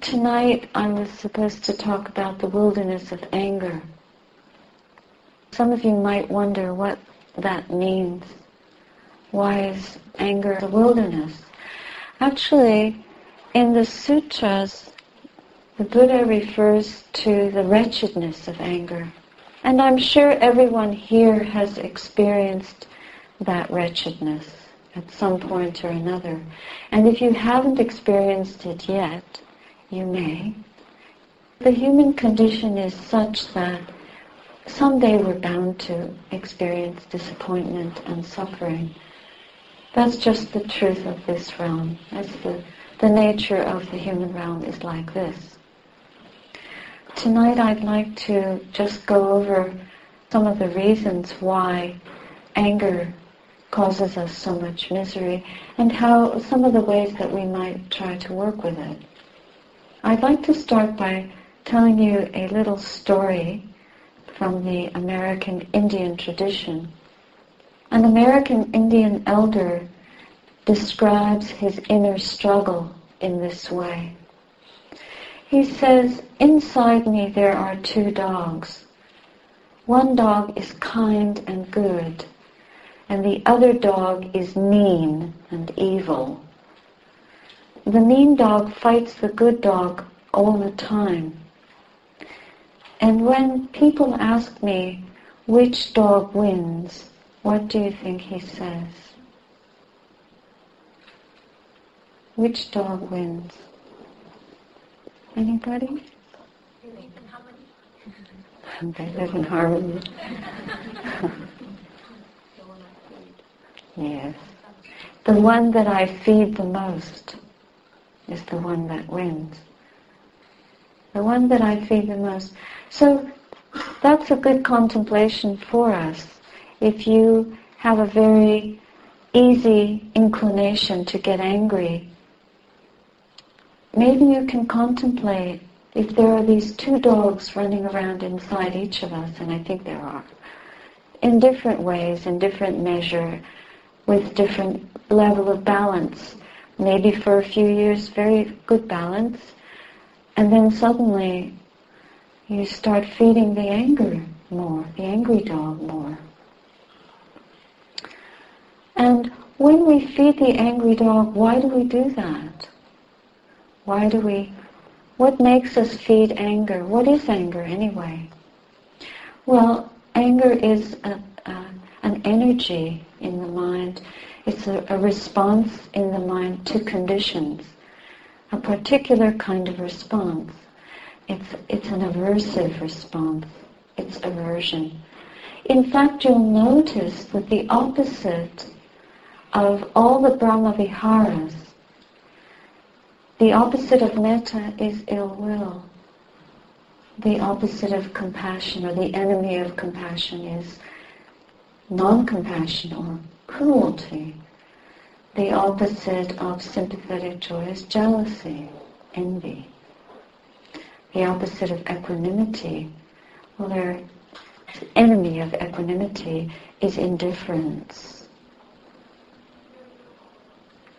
tonight I was supposed to talk about the wilderness of anger. Some of you might wonder what that means. Why is anger a wilderness? Actually, in the sutras, the Buddha refers to the wretchedness of anger. And I'm sure everyone here has experienced that wretchedness at some point or another. And if you haven't experienced it yet, you may. The human condition is such that someday we're bound to experience disappointment and suffering. That's just the truth of this realm. That's the, the nature of the human realm is like this. Tonight I'd like to just go over some of the reasons why anger causes us so much misery and how some of the ways that we might try to work with it. I'd like to start by telling you a little story from the American Indian tradition. An American Indian elder describes his inner struggle in this way. He says, inside me there are two dogs. One dog is kind and good, and the other dog is mean and evil. The mean dog fights the good dog all the time. And when people ask me which dog wins, what do you think he says? Which dog wins? Anybody? They live in harmony. yes. The one that I feed the most is the one that wins. The one that I feed the most. So that's a good contemplation for us. If you have a very easy inclination to get angry, maybe you can contemplate if there are these two dogs running around inside each of us, and I think there are, in different ways, in different measure, with different level of balance. Maybe for a few years, very good balance, and then suddenly you start feeding the anger more, the angry dog more. And when we feed the angry dog, why do we do that? Why do we, what makes us feed anger? What is anger anyway? Well, anger is a, a, an energy in the mind. It's a, a response in the mind to conditions, a particular kind of response. It's, it's an aversive response. It's aversion. In fact, you'll notice that the opposite of all the Brahmaviharas, the opposite of metta is ill will. The opposite of compassion or the enemy of compassion is non-compassion or cruelty. The opposite of sympathetic joy is jealousy, envy the opposite of equanimity, well, their enemy of equanimity is indifference,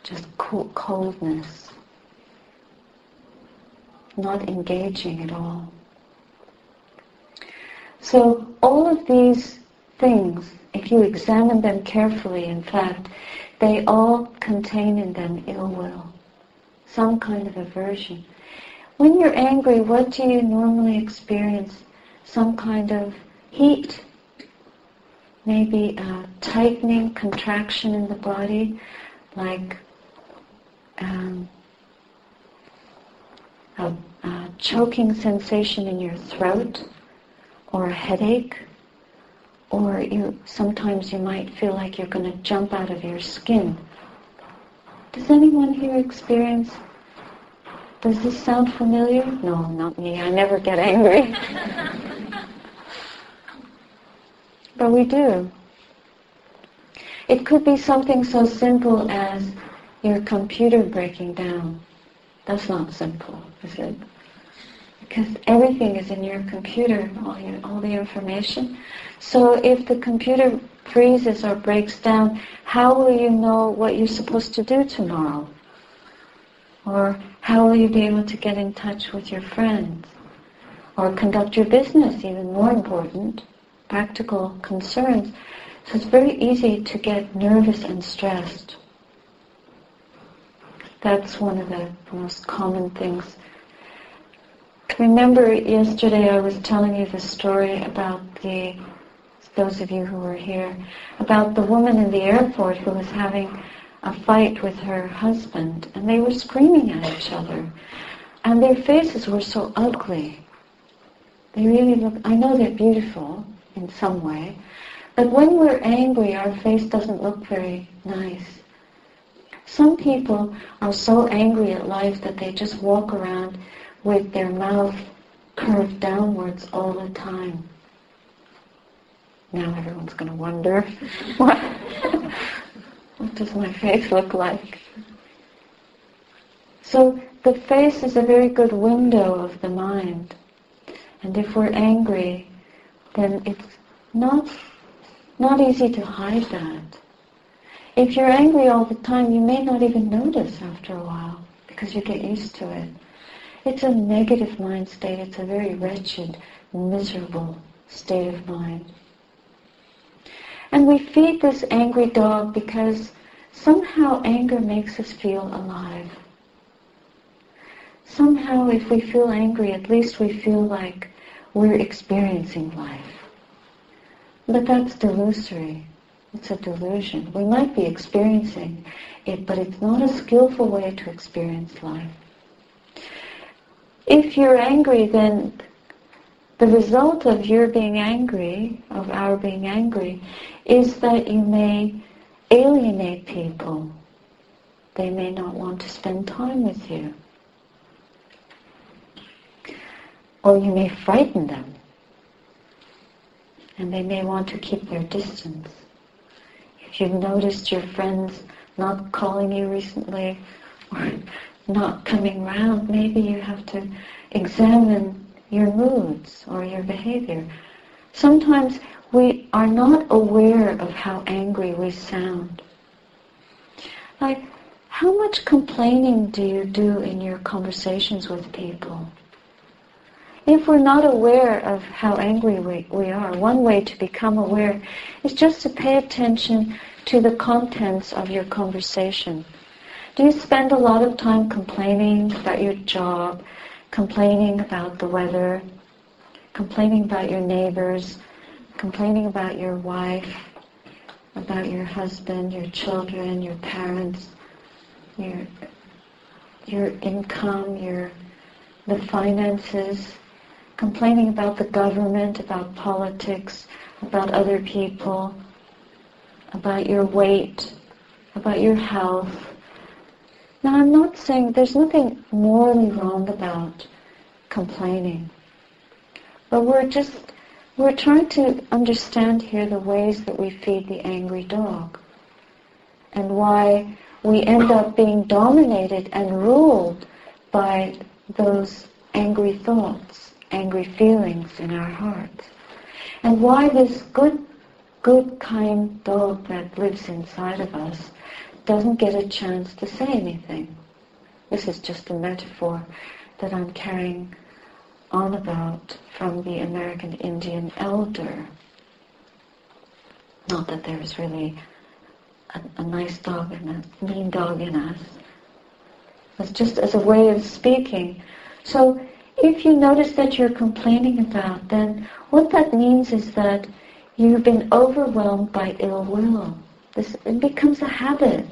just coldness, not engaging at all. So all of these things, if you examine them carefully, in fact, they all contain in them ill will, some kind of aversion. When you're angry, what do you normally experience? Some kind of heat, maybe a tightening, contraction in the body, like um, a, a choking sensation in your throat, or a headache, or you sometimes you might feel like you're going to jump out of your skin. Does anyone here experience does this sound familiar? No, not me. I never get angry. but we do. It could be something so simple as your computer breaking down. That's not simple, is it? Because everything is in your computer, all, your, all the information. So if the computer freezes or breaks down, how will you know what you're supposed to do tomorrow? Or how will you be able to get in touch with your friends? Or conduct your business, even more important, practical concerns. So it's very easy to get nervous and stressed. That's one of the most common things. Remember yesterday I was telling you the story about the, those of you who were here, about the woman in the airport who was having a fight with her husband and they were screaming at each other and their faces were so ugly. They really look, I know they're beautiful in some way, but when we're angry our face doesn't look very nice. Some people are so angry at life that they just walk around with their mouth curved downwards all the time. Now everyone's going to wonder, what, what does my face look like? So the face is a very good window of the mind. And if we're angry, then it's not, not easy to hide that. If you're angry all the time, you may not even notice after a while because you get used to it. It's a negative mind state. It's a very wretched, miserable state of mind. And we feed this angry dog because somehow anger makes us feel alive. Somehow if we feel angry, at least we feel like we're experiencing life. But that's delusory. It's a delusion. We might be experiencing it, but it's not a skillful way to experience life. If you're angry, then the result of your being angry, of our being angry, is that you may alienate people. They may not want to spend time with you. Or you may frighten them. And they may want to keep their distance. If you've noticed your friends not calling you recently, or not coming round, maybe you have to examine your moods or your behavior. Sometimes we are not aware of how angry we sound. Like, how much complaining do you do in your conversations with people? If we're not aware of how angry we, we are, one way to become aware is just to pay attention to the contents of your conversation. Do you spend a lot of time complaining about your job, complaining about the weather, complaining about your neighbors, complaining about your wife, about your husband, your children, your parents, your your income, your the finances, complaining about the government, about politics, about other people, about your weight, about your health, now I'm not saying there's nothing morally wrong about complaining. But we're just, we're trying to understand here the ways that we feed the angry dog. And why we end up being dominated and ruled by those angry thoughts, angry feelings in our hearts. And why this good, good, kind dog that lives inside of us doesn't get a chance to say anything. This is just a metaphor that I'm carrying on about from the American Indian elder. Not that there is really a, a nice dog and a mean dog in us. It's just as a way of speaking. So if you notice that you're complaining about, then what that means is that you've been overwhelmed by ill will. This, it becomes a habit.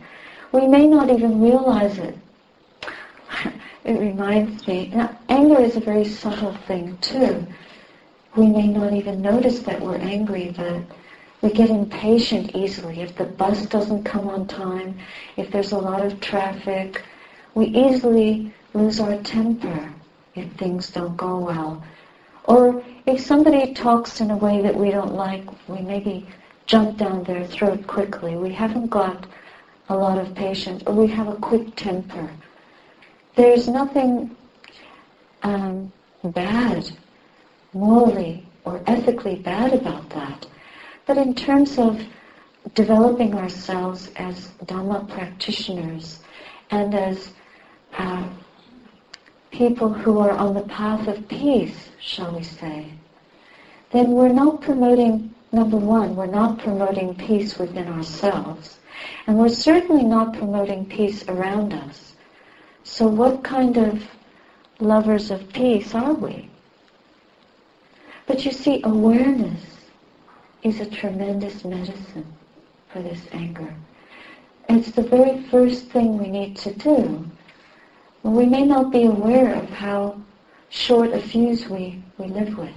We may not even realize it. it reminds me, now, anger is a very subtle thing too. We may not even notice that we're angry, but we get impatient easily. If the bus doesn't come on time, if there's a lot of traffic, we easily lose our temper if things don't go well. Or if somebody talks in a way that we don't like, we maybe jump down their throat quickly. We haven't got a lot of patience, or we have a quick temper. There's nothing um, bad, morally or ethically bad about that. But in terms of developing ourselves as Dhamma practitioners and as uh, people who are on the path of peace, shall we say, then we're not promoting, number one, we're not promoting peace within ourselves. And we're certainly not promoting peace around us. So what kind of lovers of peace are we? But you see, awareness is a tremendous medicine for this anger. It's the very first thing we need to do. We may not be aware of how short a fuse we, we live with.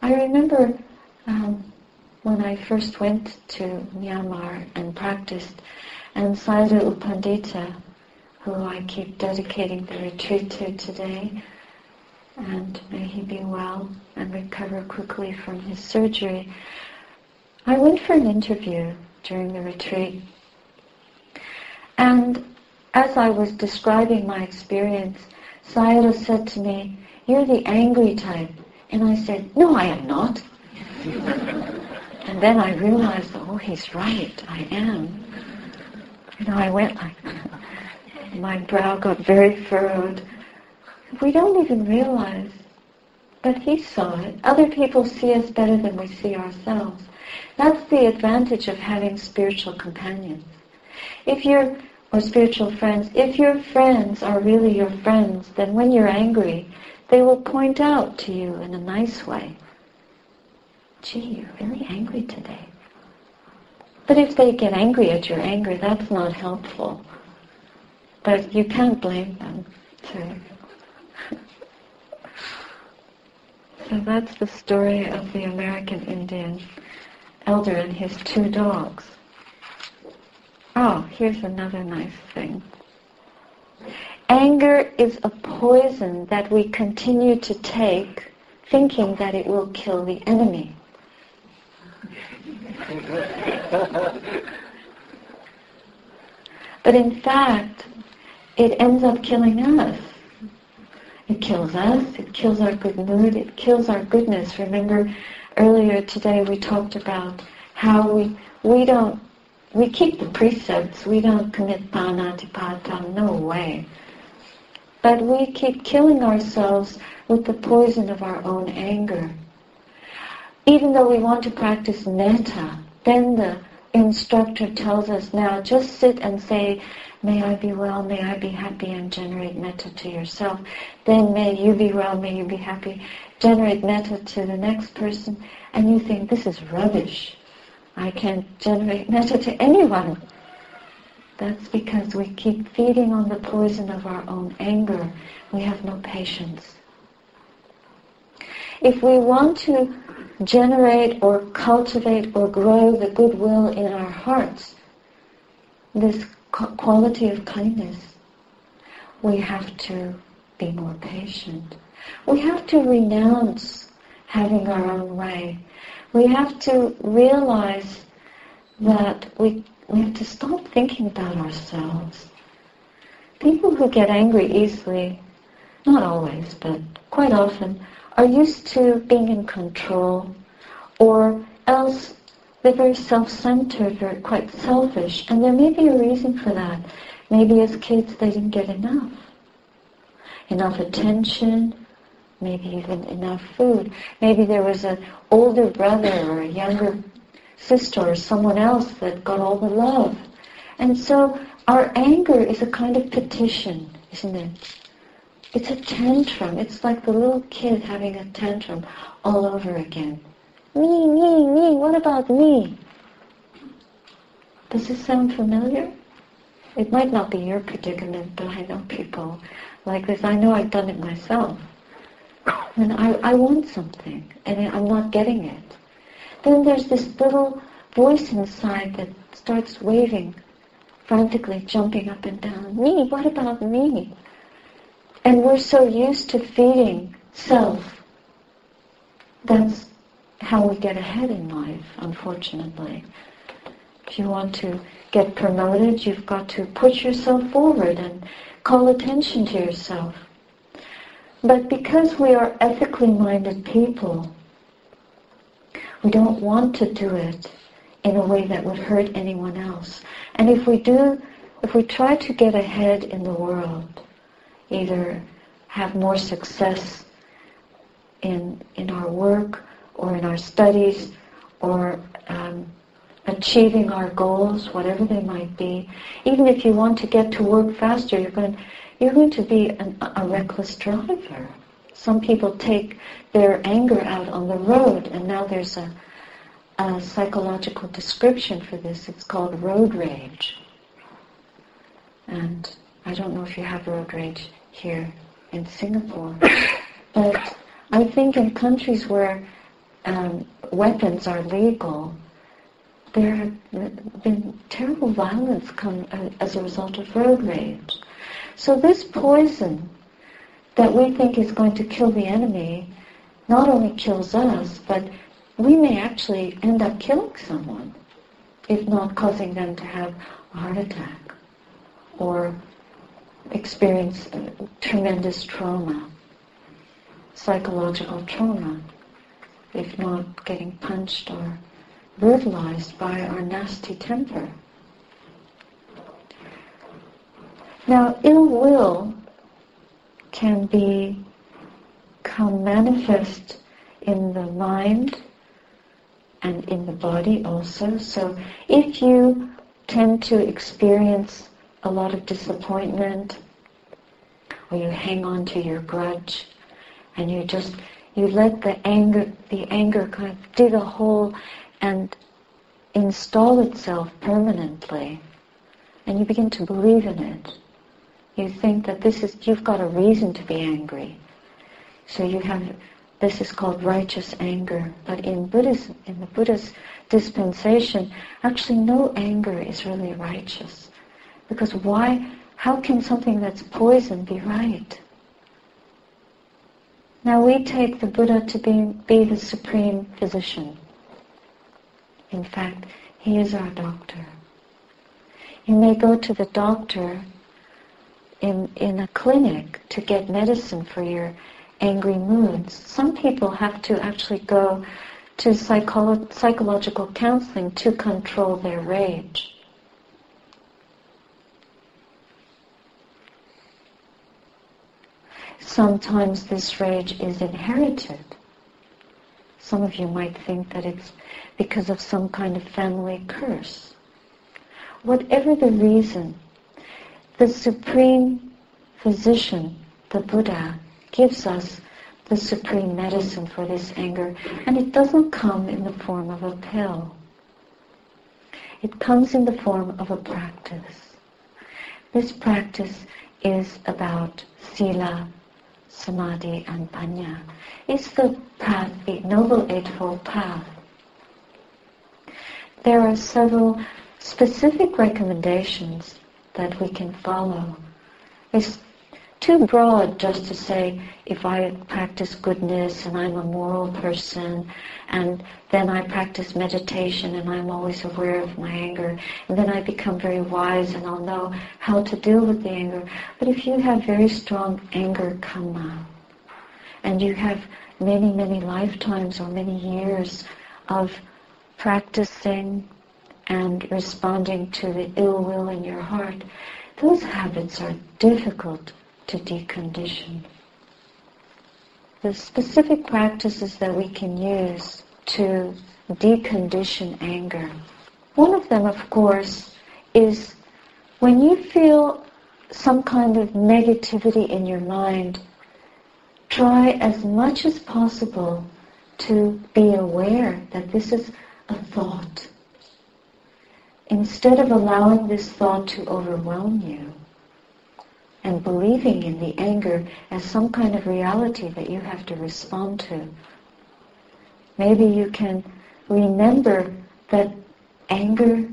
I remember um, when I first went to Myanmar and practiced, and Sayadaw U Pandita, who I keep dedicating the retreat to today, and may he be well and recover quickly from his surgery. I went for an interview during the retreat. And as I was describing my experience, Sayadaw said to me, you're the angry type. And I said, no, I am not. and then I realized, oh, he's right, I am. You know, I went like, my brow got very furrowed. We don't even realize, but he saw it. Other people see us better than we see ourselves. That's the advantage of having spiritual companions. If you're, or spiritual friends, if your friends are really your friends, then when you're angry, they will point out to you in a nice way, gee, you're really angry today. But if they get angry at your anger, that's not helpful. But you can't blame them too. so that's the story of the American Indian elder and his two dogs. Oh, here's another nice thing. Anger is a poison that we continue to take thinking that it will kill the enemy. but in fact, it ends up killing us. It kills us, it kills our good mood, it kills our goodness. Remember earlier today we talked about how we we don't we keep the precepts, we don't commit panatipata, no way. But we keep killing ourselves with the poison of our own anger. Even though we want to practice metta, then the instructor tells us now just sit and say, may I be well, may I be happy, and generate metta to yourself. Then may you be well, may you be happy generate metta to the next person, and you think, this is rubbish. I can't generate metta to anyone. That's because we keep feeding on the poison of our own anger. We have no patience. If we want to generate or cultivate or grow the goodwill in our hearts, this quality of kindness, we have to be more patient. We have to renounce having our own way. We have to realize that we, we have to stop thinking about ourselves. People who get angry easily, not always, but quite often, are used to being in control, or else they're very self-centered, very quite selfish, and there may be a reason for that. Maybe as kids they didn't get enough. Enough attention, maybe even enough food. Maybe there was an older brother or a younger sister or someone else that got all the love. And so our anger is a kind of petition, isn't it? It's a tantrum. It's like the little kid having a tantrum all over again. Me, me, me, what about me? Does this sound familiar? It might not be your predicament, but I know people like this. I know I've done it myself and I, I want something, and I'm not getting it. Then there's this little voice inside that starts waving, frantically jumping up and down. Me, what about me? And we're so used to feeding self. That's how we get ahead in life, unfortunately. If you want to get promoted, you've got to put yourself forward and call attention to yourself. But because we are ethically minded people, we don't want to do it in a way that would hurt anyone else. And if we do if we try to get ahead in the world, either have more success in, in our work or in our studies or um, achieving our goals, whatever they might be, even if you want to get to work faster, you're going, you're going to be an, a reckless driver. Some people take their anger out on the road, and now there's a, a psychological description for this. It's called road rage. And I don't know if you have road rage here in Singapore, but I think in countries where um, weapons are legal, there have been terrible violence come uh, as a result of road rage. So this poison that we think is going to kill the enemy not only kills us, but we may actually end up killing someone, if not causing them to have a heart attack or experience tremendous trauma, psychological trauma, if not getting punched or brutalized by our nasty temper. Now, ill will can be come manifest in the mind and in the body also. So if you tend to experience a lot of disappointment. Or you hang on to your grudge and you just you let the anger the anger kind of dig a hole and install itself permanently and you begin to believe in it. You think that this is you've got a reason to be angry. So you have this is called righteous anger. But in buddhism in the buddhist dispensation actually no anger is really righteous because why how can something that's poison be right now we take the buddha to be, be the supreme physician in fact, he is our doctor. You may go to the doctor in, in a clinic to get medicine for your angry moods. Some people have to actually go to psycholo- psychological counseling to control their rage. Sometimes this rage is inherited. Some of you might think that it's because of some kind of family curse. Whatever the reason, the supreme physician, the Buddha, gives us the supreme medicine for this anger, and it doesn't come in the form of a pill. It comes in the form of a practice. This practice is about sila, samadhi, and panya. It's the path, the Noble Eightfold Path there are several specific recommendations that we can follow. It's too broad just to say if I practice goodness and I'm a moral person and then I practice meditation and I'm always aware of my anger and then I become very wise and I'll know how to deal with the anger. But if you have very strong anger karma and you have many, many lifetimes or many years of practicing and responding to the ill will in your heart, those habits are difficult to decondition. The specific practices that we can use to decondition anger. One of them, of course, is when you feel some kind of negativity in your mind, try as much as possible to be aware that this is a thought. Instead of allowing this thought to overwhelm you and believing in the anger as some kind of reality that you have to respond to, maybe you can remember that anger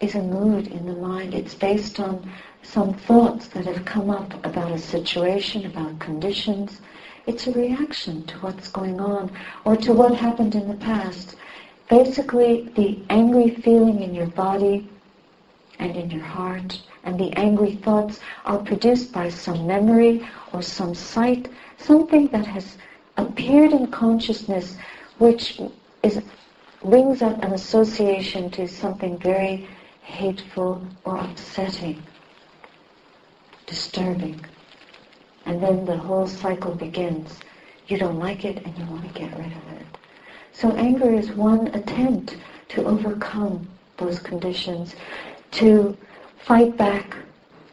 is a mood in the mind. It's based on some thoughts that have come up about a situation, about conditions. It's a reaction to what's going on or to what happened in the past basically the angry feeling in your body and in your heart and the angry thoughts are produced by some memory or some sight, something that has appeared in consciousness which is brings up an association to something very hateful, or upsetting, disturbing. And then the whole cycle begins. You don't like it and you want to get rid of it. So anger is one attempt to overcome those conditions, to fight back,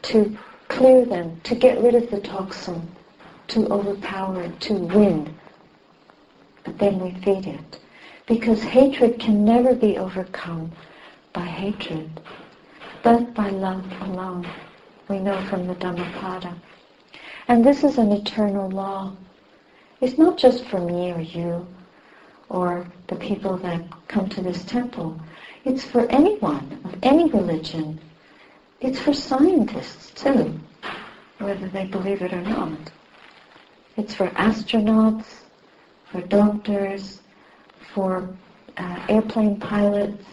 to clear them, to get rid of the toxin, to overpower it, to win. But then we feed it. Because hatred can never be overcome by hatred, but by love alone. We know from the Dhammapada. And this is an eternal law. It's not just for me or you or the people that come to this temple. It's for anyone of any religion. It's for scientists too, whether they believe it or not. It's for astronauts, for doctors, for uh, airplane pilots.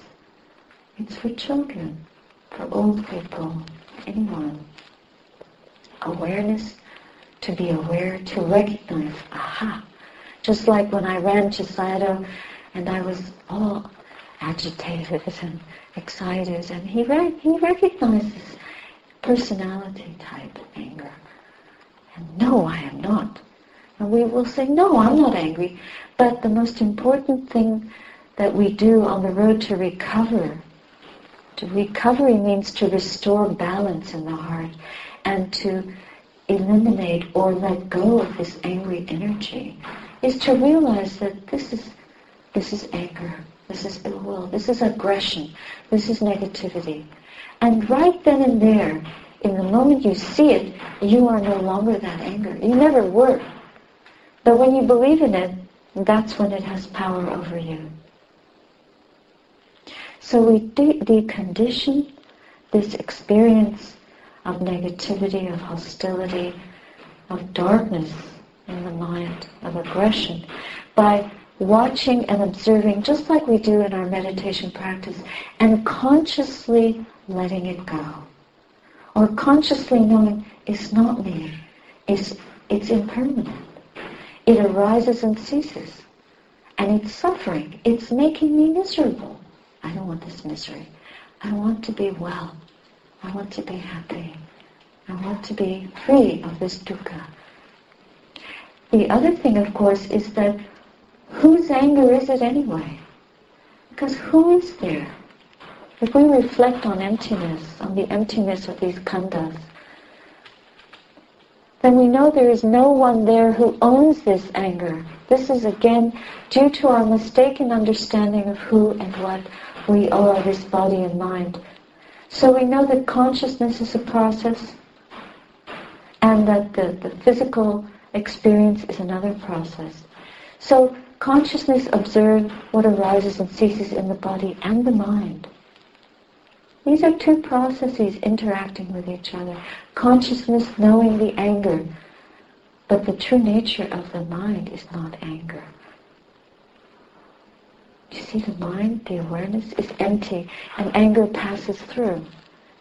It's for children, for old people, anyone. Awareness, to be aware, to recognize, aha. Just like when I ran to Sayadaw and I was all agitated and excited and he, re- he recognizes personality type anger. And no, I am not. And we will say, no, I'm not angry. But the most important thing that we do on the road to recover, to recovery means to restore balance in the heart and to eliminate or let go of this angry energy, is to realize that this is this is anger, this is ill will, this is aggression, this is negativity. And right then and there, in the moment you see it, you are no longer that anger. You never were. But when you believe in it, that's when it has power over you. So we de- decondition this experience of negativity, of hostility, of darkness in the mind, of aggression, by watching and observing, just like we do in our meditation practice, and consciously letting it go. Or consciously knowing it's not me, it's, it's impermanent. It arises and ceases. And it's suffering. It's making me miserable. I don't want this misery. I want to be well. I want to be happy. I want to be free of this dukkha. The other thing, of course, is that whose anger is it anyway? Because who is there? If we reflect on emptiness, on the emptiness of these khandhas, then we know there is no one there who owns this anger. This is again due to our mistaken understanding of who and what we are, this body and mind. So we know that consciousness is a process and that the, the physical experience is another process. So consciousness observes what arises and ceases in the body and the mind. These are two processes interacting with each other. Consciousness knowing the anger, but the true nature of the mind is not anger. You see, the mind, the awareness is empty, and anger passes through.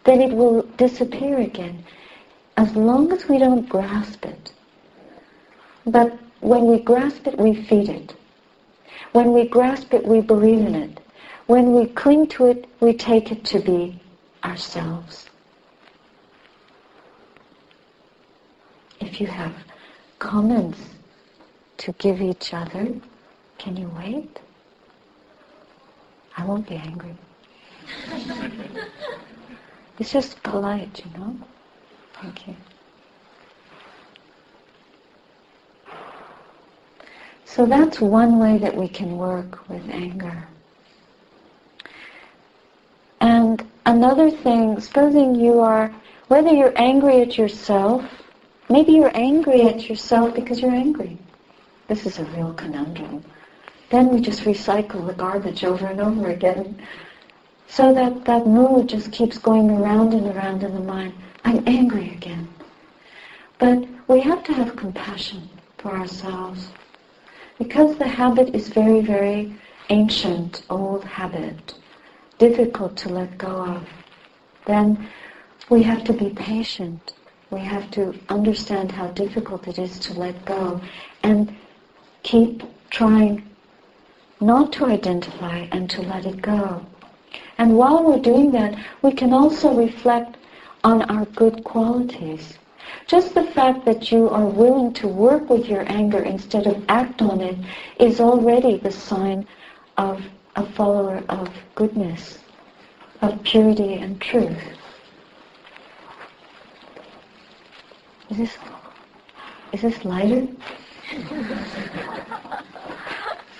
Then it will disappear again, as long as we don't grasp it. But when we grasp it, we feed it. When we grasp it, we believe in it. When we cling to it, we take it to be ourselves. If you have comments to give each other, can you wait? I won't be angry. it's just polite, you know? Thank you. So that's one way that we can work with anger. And another thing, supposing you are, whether you're angry at yourself, maybe you're angry at yourself because you're angry. This is a real conundrum. Then we just recycle the garbage over and over again. So that that mood just keeps going around and around in the mind. I'm angry again. But we have to have compassion for ourselves. Because the habit is very, very ancient, old habit, difficult to let go of, then we have to be patient. We have to understand how difficult it is to let go and keep trying not to identify and to let it go. And while we're doing that, we can also reflect on our good qualities. Just the fact that you are willing to work with your anger instead of act on it is already the sign of a follower of goodness, of purity and truth. Is this is this lighter?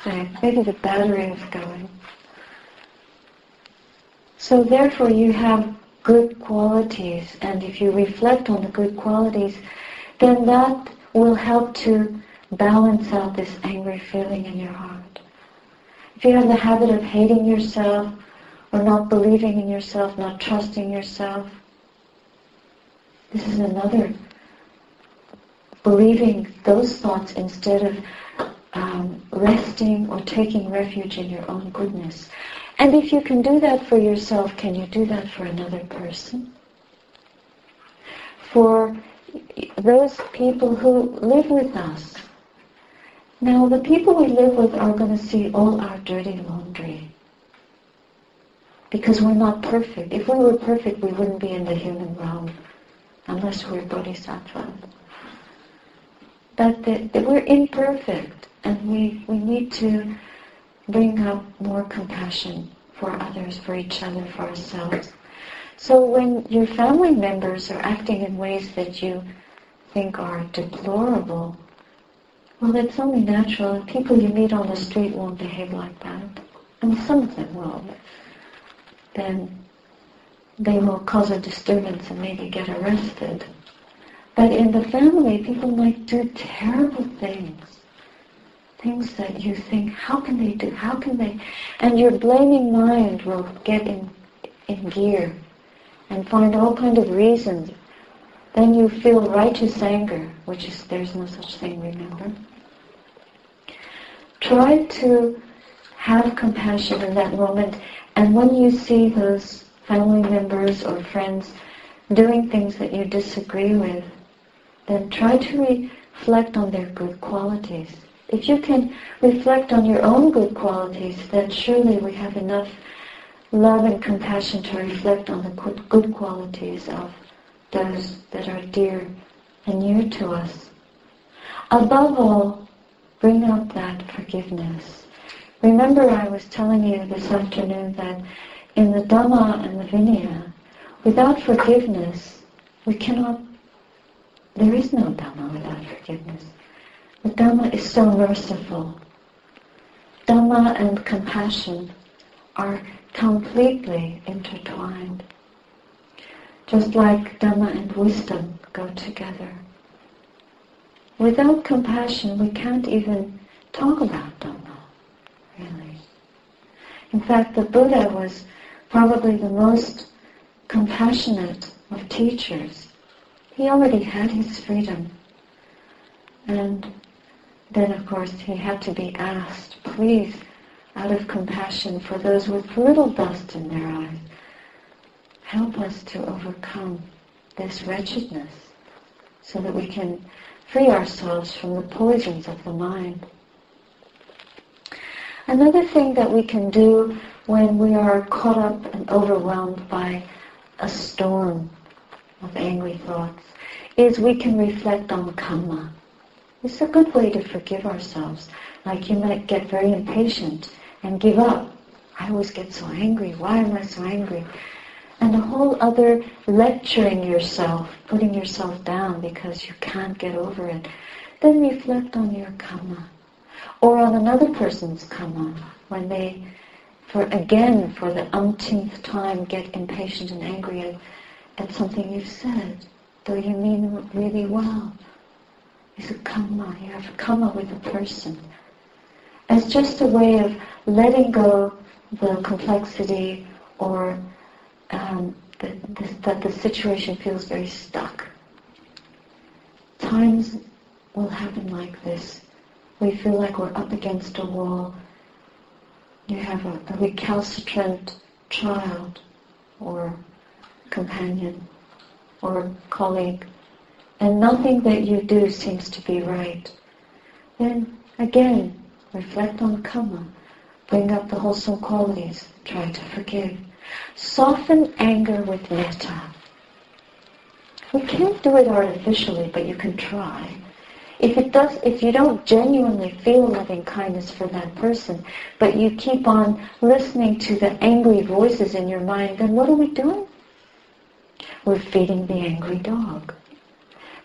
so maybe the battery is going. So therefore you have good qualities and if you reflect on the good qualities, then that will help to balance out this angry feeling in your heart. If you have the habit of hating yourself or not believing in yourself, not trusting yourself, this is another believing those thoughts instead of um, resting or taking refuge in your own goodness. And if you can do that for yourself, can you do that for another person? For those people who live with us. Now, the people we live with are going to see all our dirty laundry. Because we're not perfect. If we were perfect, we wouldn't be in the human realm unless we're bodhisattvas. But that we're imperfect and we, we need to bring up more compassion for others, for each other, for ourselves. So when your family members are acting in ways that you think are deplorable, well, it's only natural. People you meet on the street won't behave like that. And some of them will. Then they will cause a disturbance and maybe get arrested. But in the family, people might do terrible things things that you think, how can they do, how can they, and your blaming mind will get in, in gear and find all kind of reasons. Then you feel righteous anger, which is, there's no such thing, remember? Try to have compassion in that moment, and when you see those family members or friends doing things that you disagree with, then try to reflect on their good qualities if you can reflect on your own good qualities, then surely we have enough love and compassion to reflect on the good qualities of those that are dear and near to us. Above all, bring up that forgiveness. Remember I was telling you this afternoon that in the Dhamma and the Vinaya, without forgiveness, we cannot, there is no Dhamma without forgiveness. The Dhamma is so merciful. Dhamma and compassion are completely intertwined. Just like Dhamma and wisdom go together. Without compassion, we can't even talk about Dhamma, really. In fact, the Buddha was probably the most compassionate of teachers. He already had his freedom. And then of course he had to be asked, please, out of compassion for those with little dust in their eyes, help us to overcome this wretchedness so that we can free ourselves from the poisons of the mind. Another thing that we can do when we are caught up and overwhelmed by a storm of angry thoughts is we can reflect on karma. It's a good way to forgive ourselves. Like you might get very impatient and give up. I always get so angry. Why am I so angry? And a whole other lecturing yourself, putting yourself down because you can't get over it. Then reflect on your karma. Or on another person's karma when they, for again, for the umpteenth time, get impatient and angry at, at something you've said, though you mean really well is a karma. You have a karma with a person. As just a way of letting go the complexity or um, the, the, that the situation feels very stuck. Times will happen like this. We feel like we're up against a wall. You have a, a recalcitrant child or companion or colleague and nothing that you do seems to be right, then again, reflect on karma. Bring up the wholesome qualities. Try to forgive. Soften anger with metta. We can't do it artificially, but you can try. If it does, if you don't genuinely feel loving kindness for that person, but you keep on listening to the angry voices in your mind, then what are we doing? We're feeding the angry dog.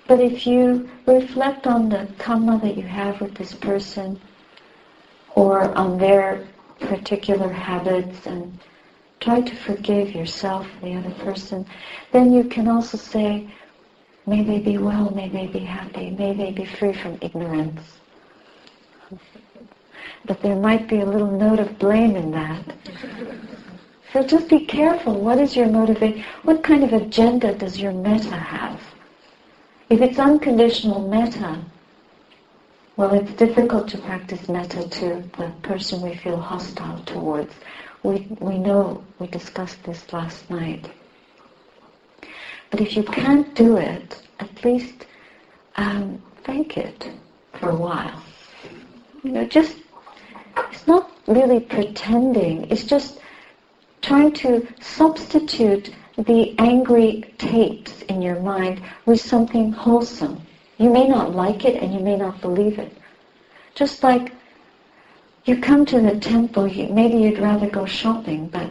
But if you reflect on the karma that you have with this person, or on their particular habits, and try to forgive yourself, and the other person, then you can also say, May they be well, may they be happy, may they be free from ignorance. But there might be a little note of blame in that. So just be careful. What is your motivation? What kind of agenda does your metta have? If it's unconditional metta, well, it's difficult to practice metta to the person we feel hostile towards. We, we know, we discussed this last night. But if you can't do it, at least um, fake it for a while. You know, just, it's not really pretending, it's just trying to substitute the angry tapes in your mind with something wholesome. You may not like it and you may not believe it. Just like you come to the temple, maybe you'd rather go shopping, but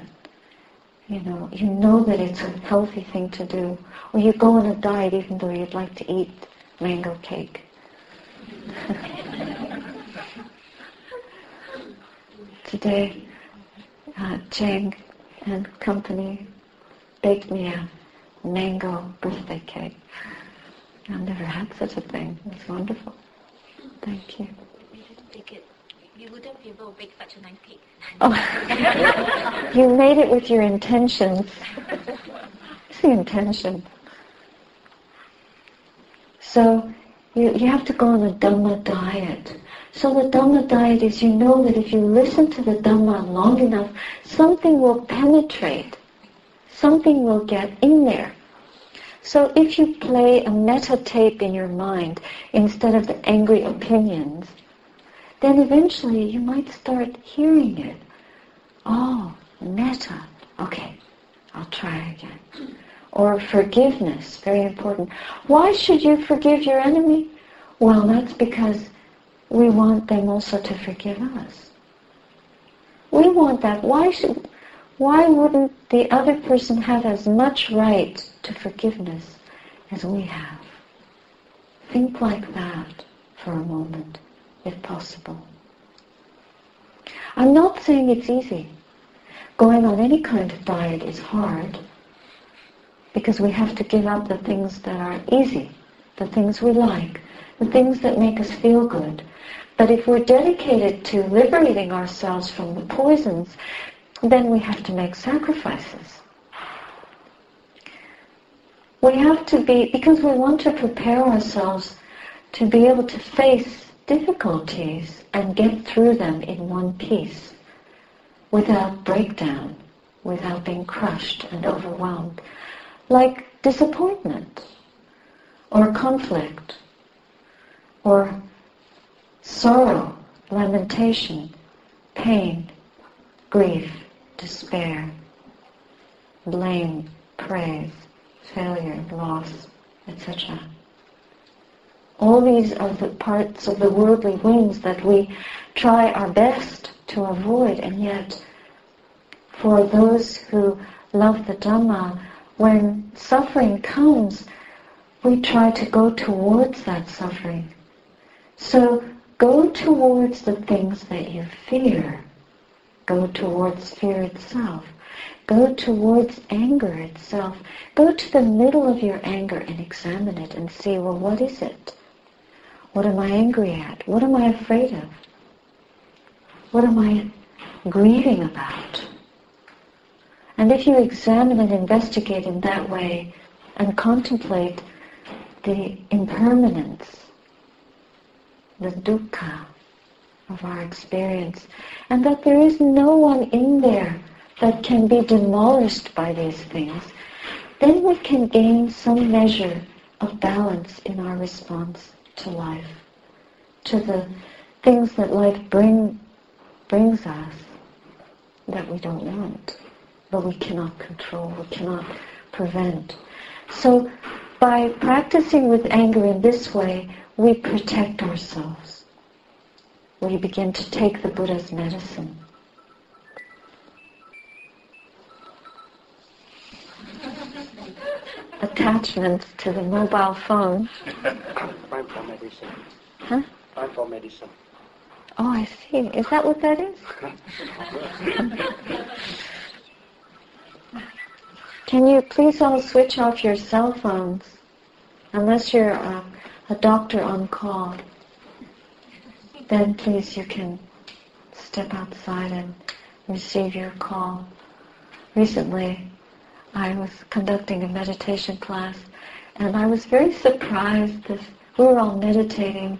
you know, you know that it's a healthy thing to do. Or you go on a diet even though you'd like to eat mango cake. Today, uh, Cheng and company baked me a mango birthday cake. I've never had such a thing. It's wonderful. Thank you you wouldn't be able to bake such a nice cake. Oh, you made it with your intentions. It's the intention. So you, you have to go on a Dhamma diet. So the Dhamma diet is you know that if you listen to the Dhamma long enough, something will penetrate. Something will get in there. So if you play a metta tape in your mind instead of the angry opinions, then eventually you might start hearing it. Oh, metta. Okay, I'll try again. Or forgiveness, very important. Why should you forgive your enemy? Well, that's because we want them also to forgive us. We want that. Why should, why wouldn't the other person have as much right to forgiveness as we have? Think like that for a moment if possible. I'm not saying it's easy. Going on any kind of diet is hard because we have to give up the things that are easy, the things we like, the things that make us feel good. But if we're dedicated to liberating ourselves from the poisons, then we have to make sacrifices. We have to be, because we want to prepare ourselves to be able to face difficulties and get through them in one piece without breakdown, without being crushed and overwhelmed, like disappointment or conflict or sorrow, lamentation, pain, grief, despair, blame, praise, failure, loss, etc. All these are the parts of the worldly winds that we try our best to avoid, and yet for those who love the Dhamma, when suffering comes, we try to go towards that suffering. So go towards the things that you fear. Go towards fear itself. Go towards anger itself. Go to the middle of your anger and examine it and see, well, what is it? What am I angry at? What am I afraid of? What am I grieving about? And if you examine and investigate in that way and contemplate the impermanence, the dukkha of our experience, and that there is no one in there that can be demolished by these things, then we can gain some measure of balance in our response to life, to the things that life bring, brings us, that we don't want, but we cannot control, we cannot prevent. So by practicing with anger in this way, we protect ourselves. We begin to take the Buddha's medicine. Attachments to the mobile phone. For medicine. Huh? Medicine. Oh, I see. Is that what that is? Can you please all switch off your cell phones? Unless you're a, a doctor on call, then please you can step outside and receive your call. Recently, I was conducting a meditation class, and I was very surprised we were all meditating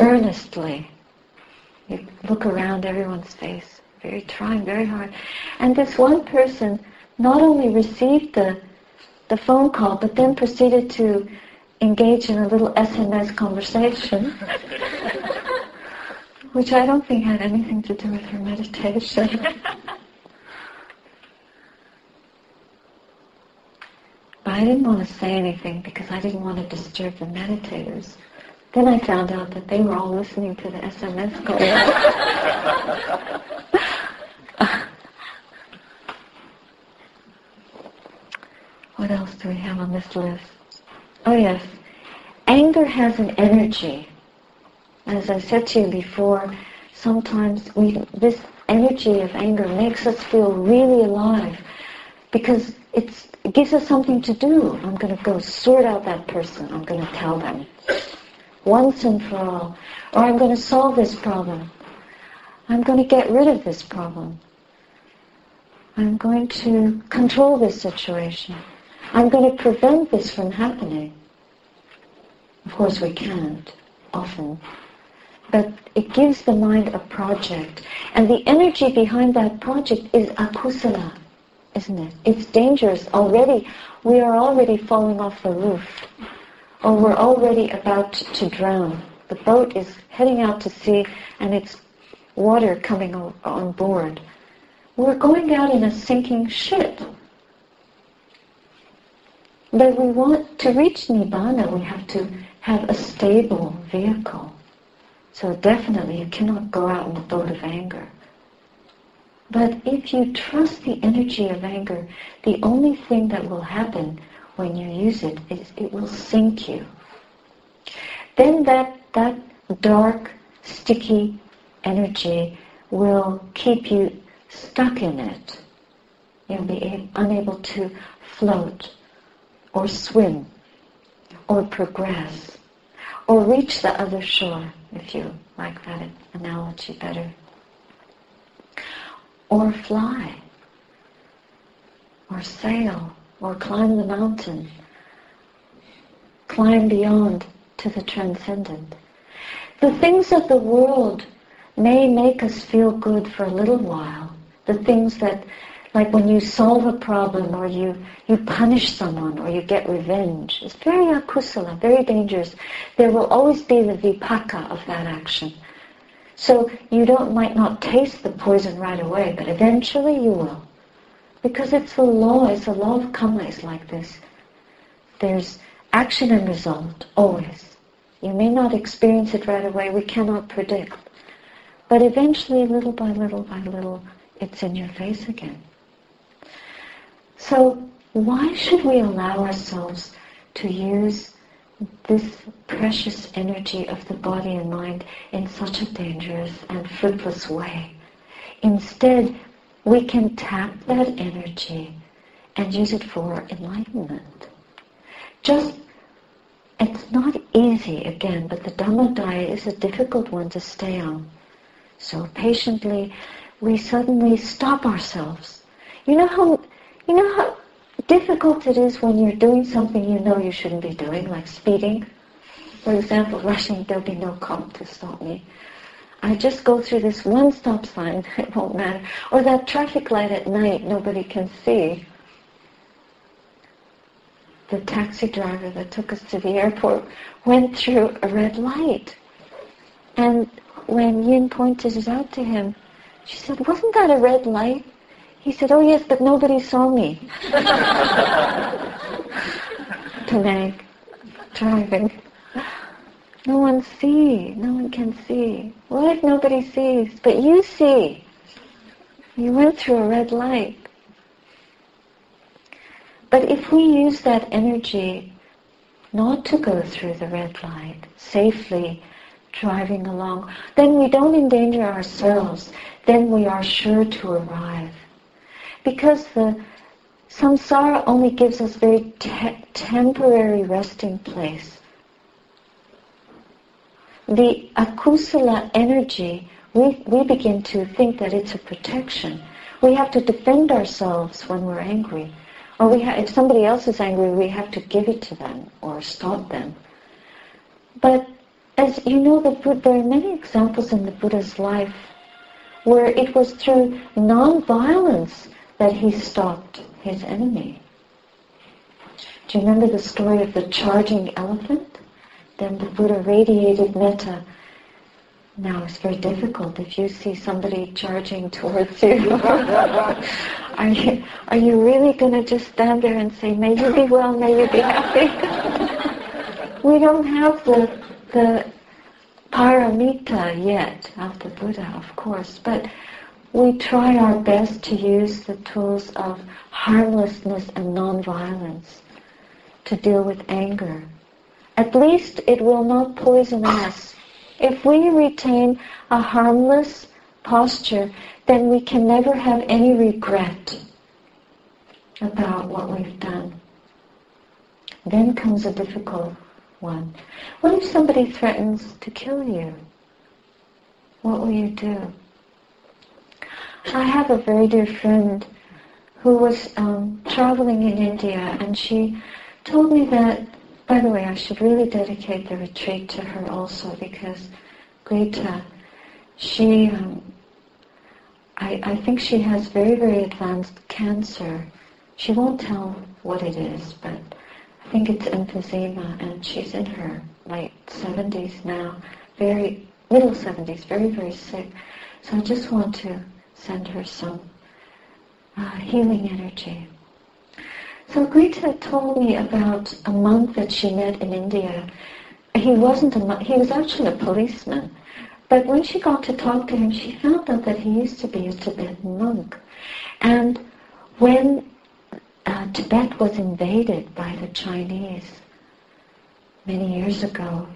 earnestly. You look around everyone's face, very trying very hard. And this one person not only received the, the phone call, but then proceeded to engage in a little SMS conversation, which I don't think had anything to do with her meditation. but I didn't want to say anything because I didn't want to disturb the meditators. Then I found out that they were all listening to the SMS call. what else do we have on this list? Oh yes, anger has an energy. As I said to you before, sometimes we, this energy of anger makes us feel really alive because it gives us something to do. I'm going to go sort out that person. I'm going to tell them once and for all. Or I'm going to solve this problem. I'm going to get rid of this problem. I'm going to control this situation. I'm going to prevent this from happening. Of course we can't, often. But it gives the mind a project. And the energy behind that project is akusala, isn't it? It's dangerous already. We are already falling off the roof or we're already about to drown. The boat is heading out to sea and it's water coming on board. We're going out in a sinking ship. But we want to reach Nibbana, we have to have a stable vehicle. So definitely you cannot go out in a boat of anger. But if you trust the energy of anger, the only thing that will happen when you use it is it, it will sink you. Then that, that dark, sticky energy will keep you stuck in it. You'll be unable to float or swim or progress or reach the other shore, if you like that analogy better. Or fly or sail or climb the mountain, climb beyond to the transcendent. The things of the world may make us feel good for a little while. The things that, like when you solve a problem or you, you punish someone or you get revenge, it's very akusala, very dangerous. There will always be the vipaka of that action. So you don't might not taste the poison right away, but eventually you will. Because it's a law, it's a law of karma is like this. There's action and result, always. You may not experience it right away, we cannot predict. But eventually, little by little by little, it's in your face again. So why should we allow ourselves to use this precious energy of the body and mind in such a dangerous and fruitless way? Instead, we can tap that energy and use it for enlightenment. Just, it's not easy again, but the Dhamma diet is a difficult one to stay on. So patiently, we suddenly stop ourselves. You know how, you know how difficult it is when you're doing something you know you shouldn't be doing, like speeding. For example, rushing, there'll be no cop to stop me. I just go through this one stop sign, it won't matter. Or that traffic light at night, nobody can see. The taxi driver that took us to the airport went through a red light. And when Yin pointed it out to him, She said, wasn't that a red light? He said, oh yes, but nobody saw me. Tonight, driving. No one see. No one can see. What if nobody sees? But you see. You went through a red light. But if we use that energy not to go through the red light, safely driving along, then we don't endanger ourselves. Then we are sure to arrive. Because the samsara only gives us very te- temporary resting place. The akusala energy, we, we begin to think that it's a protection. We have to defend ourselves when we're angry. Or we ha- if somebody else is angry, we have to give it to them or stop them. But as you know, the Buddha, there are many examples in the Buddha's life where it was through non-violence that he stopped his enemy. Do you remember the story of the charging elephant? Then the Buddha radiated metta. Now it's very difficult if you see somebody charging towards you. are you are you really going to just stand there and say, "May you be well, may you be happy"? we don't have the the paramita yet of the Buddha, of course, but we try our best to use the tools of harmlessness and non-violence to deal with anger. At least it will not poison us. If we retain a harmless posture, then we can never have any regret about what we've done. Then comes a difficult one. What if somebody threatens to kill you? What will you do? I have a very dear friend who was um, traveling in India, and she told me that. By the way, I should really dedicate the retreat to her also because Greta, she, um, I, I think she has very, very advanced cancer. She won't tell what it is, but I think it's emphysema, and she's in her late 70s now, very middle 70s, very, very sick. So I just want to send her some uh, healing energy. So Greta told me about a monk that she met in India. He wasn't a monk, he was actually a policeman. But when she got to talk to him, she found out that he used to be a Tibetan monk. And when uh, Tibet was invaded by the Chinese many years ago,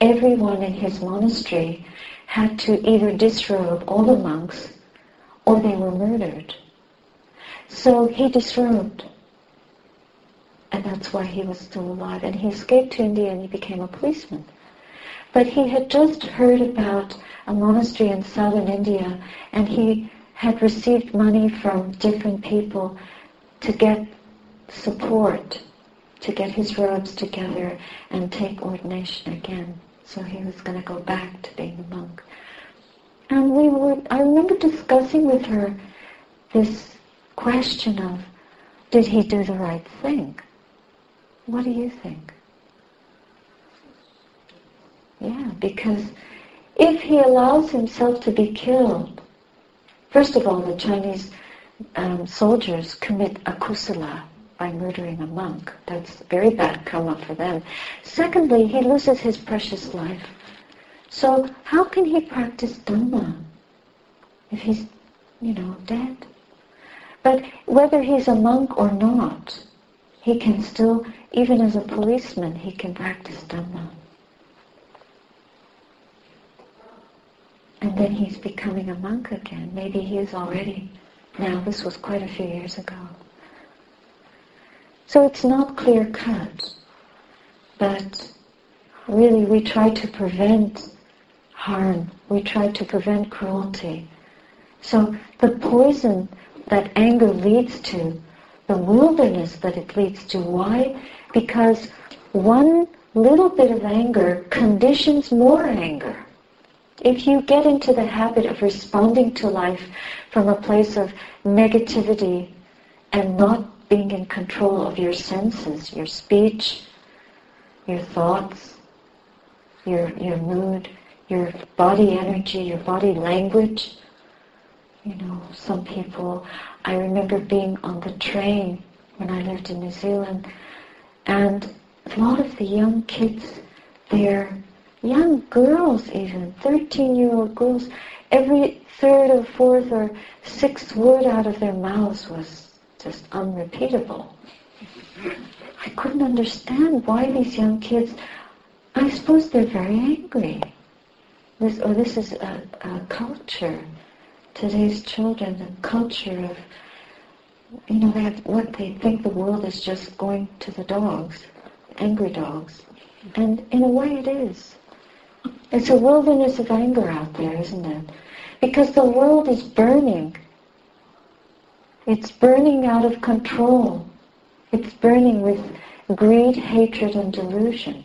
everyone in his monastery had to either disrobe all the monks or they were murdered. So he disrobed. And that's why he was still alive. And he escaped to India and he became a policeman. But he had just heard about a monastery in southern India and he had received money from different people to get support, to get his robes together and take ordination again. So he was going to go back to being a monk. And we were, I remember discussing with her this question of, did he do the right thing? What do you think? Yeah, because if he allows himself to be killed, first of all, the Chinese um, soldiers commit akusala by murdering a monk. That's very bad karma for them. Secondly, he loses his precious life. So how can he practice Dhamma if he's, you know, dead? But whether he's a monk or not, he can still, even as a policeman, he can practice Dhamma. And then he's becoming a monk again. Maybe he is already. Now, this was quite a few years ago. So it's not clear cut, but really we try to prevent harm. We try to prevent cruelty. So the poison that anger leads to, the wilderness that it leads to, why? Because one little bit of anger conditions more anger. If you get into the habit of responding to life from a place of negativity and not being in control of your senses, your speech, your thoughts, your, your mood, your body energy, your body language, You know, some people, I remember being on the train when I lived in New Zealand, and a lot of the young kids there, young girls even, 13-year-old girls, every third or fourth or sixth word out of their mouths was just unrepeatable. I couldn't understand why these young kids, I suppose they're very angry. This, or this is a, a culture, today's children, a culture of, you know, they have what they think the world is just going to the dogs, angry dogs. And in a way it is. It's a wilderness of anger out there, isn't it? Because the world is burning. It's burning out of control. It's burning with greed, hatred, and delusion.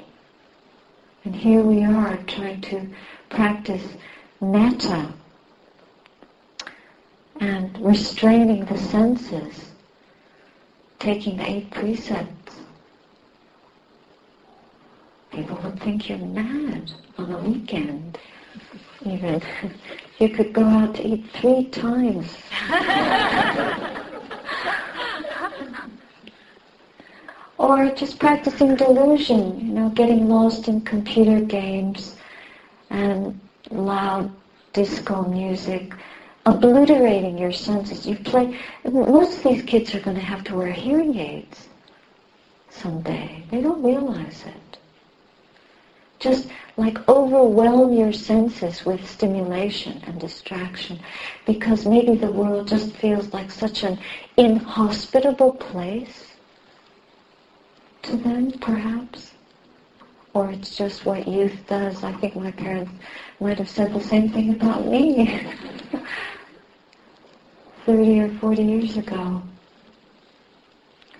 And here we are trying to practice metta and restraining the senses, taking the eight precepts. People would think you're mad on a weekend, even. You could go out to eat three times. or just practicing delusion, you know, getting lost in computer games and loud disco music, obliterating your senses. You play, most of these kids are going to have to wear hearing aids someday. They don't realize it just like overwhelm your senses with stimulation and distraction because maybe the world just feels like such an inhospitable place to them perhaps or it's just what youth does. I think my parents might have said the same thing about me 30 or 40 years ago.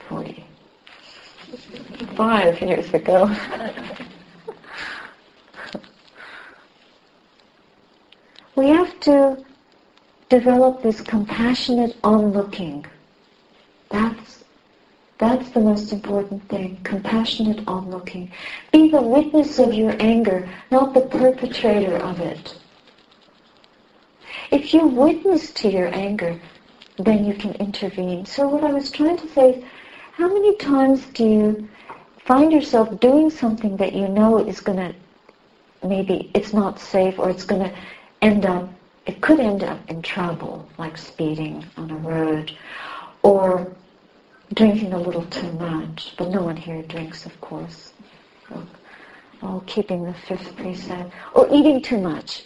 40 five years ago. We have to develop this compassionate onlooking. That's that's the most important thing, compassionate onlooking. Be the witness of your anger, not the perpetrator of it. If you witness to your anger, then you can intervene. So what I was trying to say is, how many times do you find yourself doing something that you know is going to, maybe it's not safe or it's going to end up, it could end up in trouble, like speeding on a road, or drinking a little too much. But no one here drinks, of course. Oh, keeping the fifth precept. Or eating too much.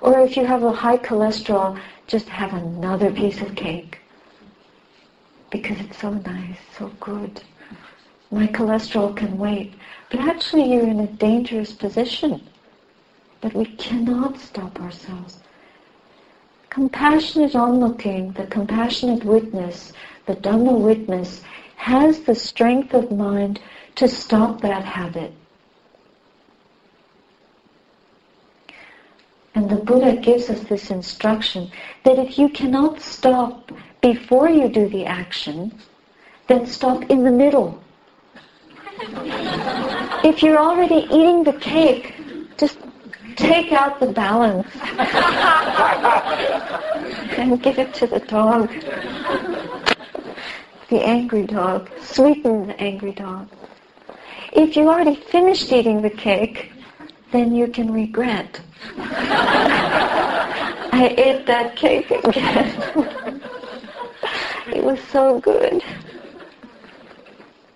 Or if you have a high cholesterol, just have another piece of cake. Because it's so nice, so good. My cholesterol can wait. But actually you're in a dangerous position but we cannot stop ourselves. Compassionate onlooking, the compassionate witness, the Dhamma witness, has the strength of mind to stop that habit. And the Buddha gives us this instruction that if you cannot stop before you do the action, then stop in the middle. if you're already eating the cake, just take out the balance and give it to the dog. The angry dog. Sweeten the angry dog. If you already finished eating the cake, then you can regret. I ate that cake again. it was so good.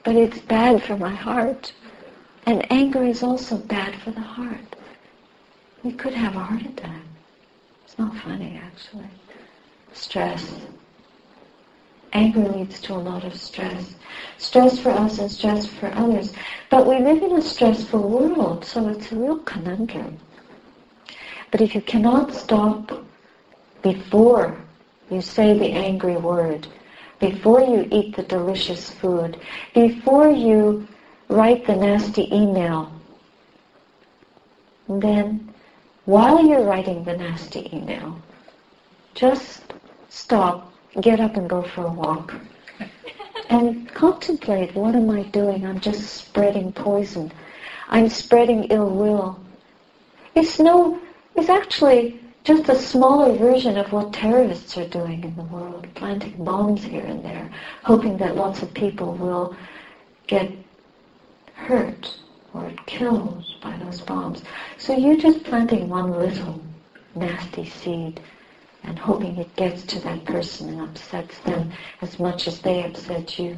But it's bad for my heart. And anger is also bad for the heart. You could have a heart attack. It's not funny, actually. Stress. Anger leads to a lot of stress. Stress for us and stress for others. But we live in a stressful world, so it's a real conundrum. But if you cannot stop before you say the angry word, before you eat the delicious food, before you write the nasty email, then while you're writing the nasty email, just stop, get up and go for a walk. And contemplate, what am I doing? I'm just spreading poison. I'm spreading ill will. It's no, it's actually just a smaller version of what terrorists are doing in the world, planting bombs here and there, hoping that lots of people will get hurt or killed by those bombs. So you're just planting one little nasty seed and hoping it gets to that person and upsets them as much as they upset you.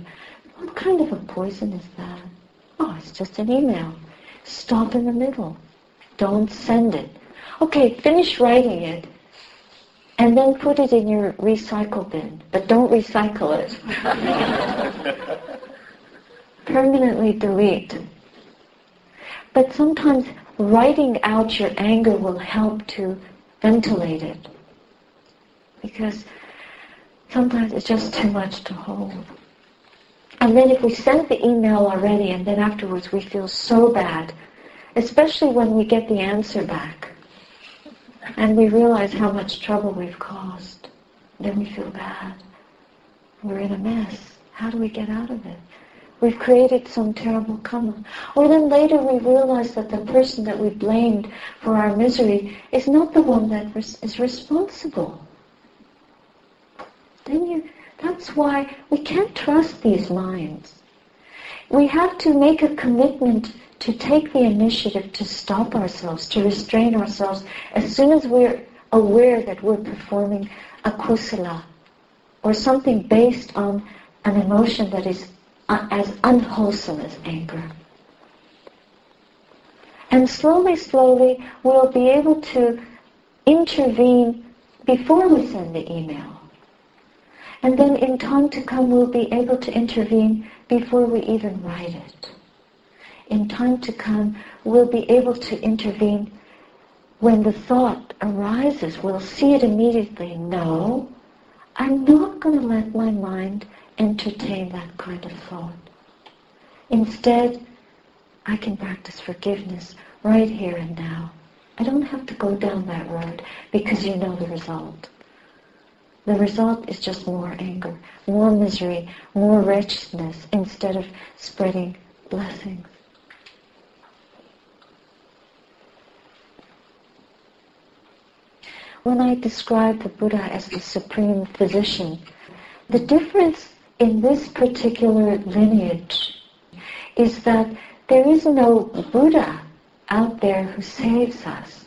What kind of a poison is that? Oh, it's just an email. Stop in the middle. Don't send it. Okay, finish writing it and then put it in your recycle bin, but don't recycle it. Permanently delete. But sometimes writing out your anger will help to ventilate it. Because sometimes it's just too much to hold. And then if we send the email already and then afterwards we feel so bad, especially when we get the answer back and we realize how much trouble we've caused, then we feel bad. We're in a mess. How do we get out of it? We've created some terrible karma. Or then later we realize that the person that we blamed for our misery is not the one that is responsible. Then you, that's why we can't trust these minds. We have to make a commitment to take the initiative to stop ourselves, to restrain ourselves as soon as we're aware that we're performing akusala or something based on an emotion that is as unwholesome as anger. And slowly, slowly, we'll be able to intervene before we send the email. And then in time to come, we'll be able to intervene before we even write it. In time to come, we'll be able to intervene when the thought arises. We'll see it immediately. No, I'm not going to let my mind entertain that kind of thought. Instead, I can practice forgiveness right here and now. I don't have to go down that road because you know the result. The result is just more anger, more misery, more wretchedness instead of spreading blessings. When I describe the Buddha as the supreme physician, the difference in this particular lineage is that there is no Buddha out there who saves us.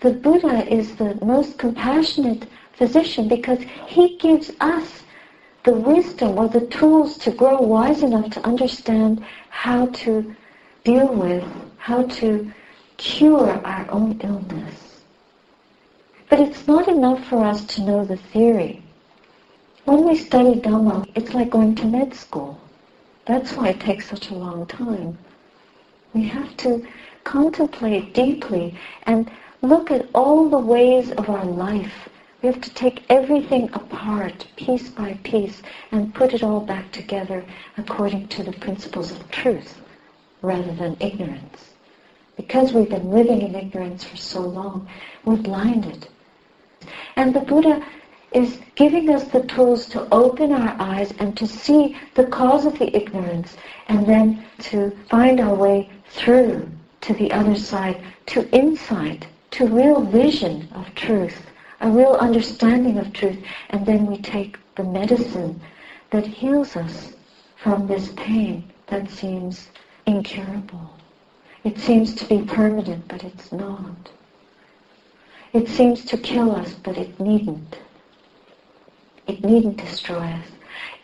The Buddha is the most compassionate physician because he gives us the wisdom or the tools to grow wise enough to understand how to deal with, how to cure our own illness. But it's not enough for us to know the theory. When we study Dhamma, it's like going to med school. That's why it takes such a long time. We have to contemplate deeply and look at all the ways of our life. We have to take everything apart, piece by piece, and put it all back together according to the principles of truth, rather than ignorance. Because we've been living in ignorance for so long, we're blinded. And the Buddha is giving us the tools to open our eyes and to see the cause of the ignorance and then to find our way through to the other side, to insight, to real vision of truth, a real understanding of truth, and then we take the medicine that heals us from this pain that seems incurable. It seems to be permanent, but it's not. It seems to kill us, but it needn't. It needn't destroy us.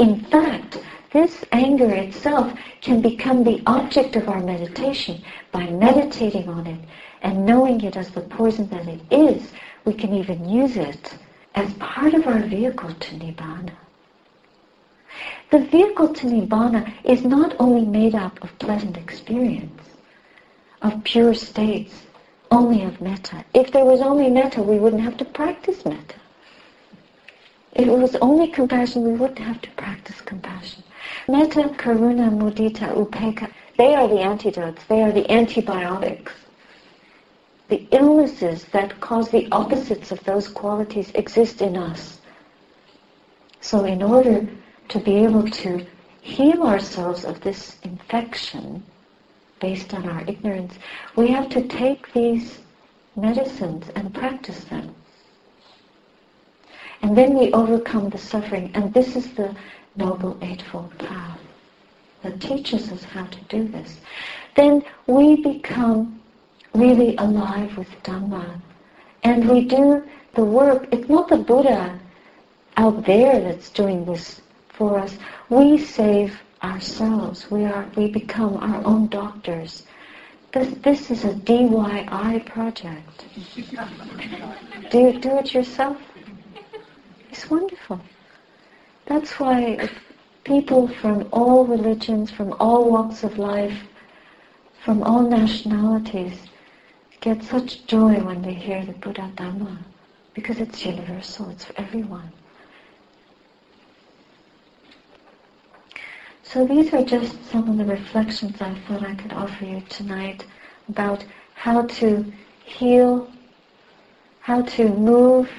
In fact, this anger itself can become the object of our meditation by meditating on it and knowing it as the poison that it is. We can even use it as part of our vehicle to Nibbana. The vehicle to Nibbana is not only made up of pleasant experience, of pure states, only of metta. If there was only metta, we wouldn't have to practice metta. If it was only compassion, we wouldn't have to practice compassion. Metta, Karuna, Mudita, Upekkha, they are the antidotes. They are the antibiotics. The illnesses that cause the opposites of those qualities exist in us. So in order to be able to heal ourselves of this infection based on our ignorance, we have to take these medicines and practice them. And then we overcome the suffering. And this is the Noble Eightfold Path that teaches us how to do this. Then we become really alive with Dhamma. And we do the work. It's not the Buddha out there that's doing this for us. We save ourselves. We are we become our own doctors. This this is a DIY project. do do it yourself? It's wonderful. That's why people from all religions, from all walks of life, from all nationalities, get such joy when they hear the Buddha Dhamma, because it's universal, it's for everyone. So these are just some of the reflections I thought I could offer you tonight about how to heal, how to move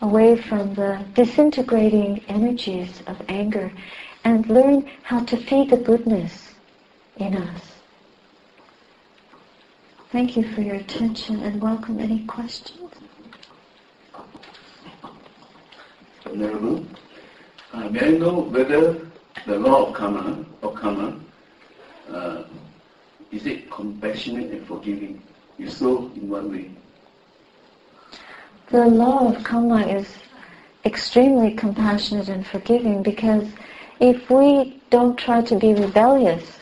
away from the disintegrating energies of anger and learn how to feed the goodness in us. Thank you for your attention and welcome any questions. Honorable, uh, may I know whether the law of karma, of karma, uh, is it compassionate and forgiving? If so, in what way? The law of karma is extremely compassionate and forgiving because if we don't try to be rebellious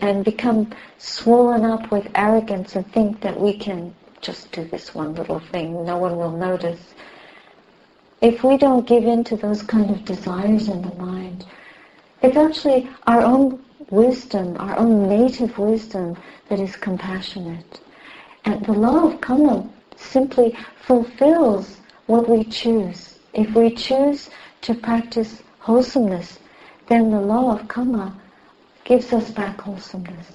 and become swollen up with arrogance and think that we can just do this one little thing, no one will notice. If we don't give in to those kind of desires in the mind, it's actually our own wisdom, our own native wisdom that is compassionate. And the law of karma simply fulfills what we choose. If we choose to practice wholesomeness, then the law of karma gives us back wholesomeness.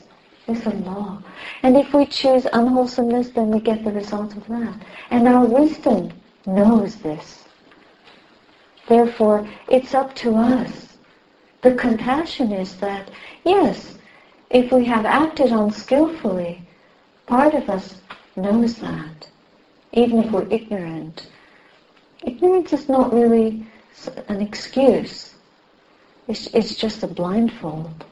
It's a law. And if we choose unwholesomeness, then we get the result of that. And our wisdom knows this. Therefore, it's up to us the compassion is that, yes, if we have acted unskillfully, part of us knows that, even if we're ignorant. Ignorance is not really an excuse. It's, it's just a blindfold.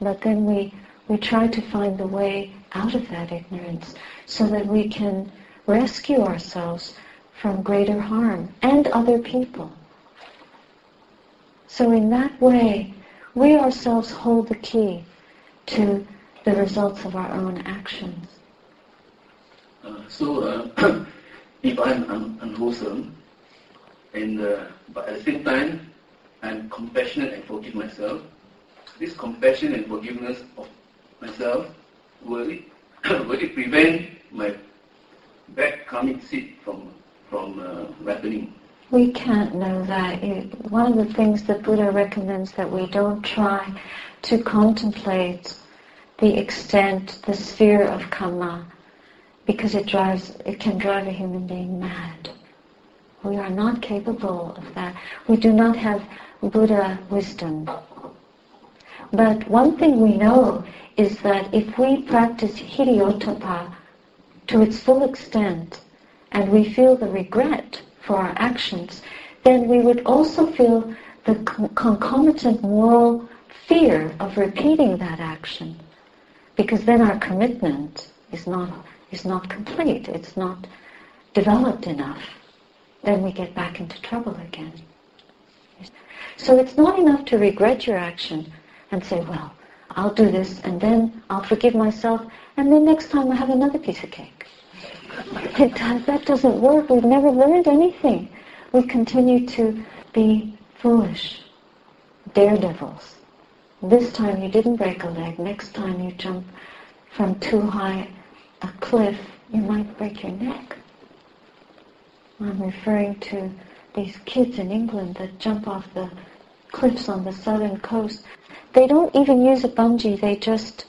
But then we, we try to find the way out of that ignorance so that we can rescue ourselves from greater harm and other people. So in that way, we ourselves hold the key to the results of our own actions. So uh, if I'm un- unwholesome, and uh, but at the same time I'm compassionate and forgive myself, this compassion and forgiveness of myself will it will it prevent my bad karmic seed from from uh, ripening? We can't know that. One of the things that Buddha recommends that we don't try to contemplate the extent, the sphere of karma, because it drives, it can drive a human being mad. We are not capable of that. We do not have Buddha wisdom. But one thing we know is that if we practice hiri-ottappa to its full extent, and we feel the regret for our actions, then we would also feel the concomitant moral fear of repeating that action. Because then our commitment is not, is not complete, it's not developed enough. Then we get back into trouble again. So it's not enough to regret your action and say, well, I'll do this and then I'll forgive myself and then next time I have another piece of cake. It that doesn't work. We've never learned anything. We continue to be foolish, daredevils. This time you didn't break a leg. Next time you jump from too high a cliff, you might break your neck. I'm referring to these kids in England that jump off the cliffs on the southern coast. They don't even use a bungee. They just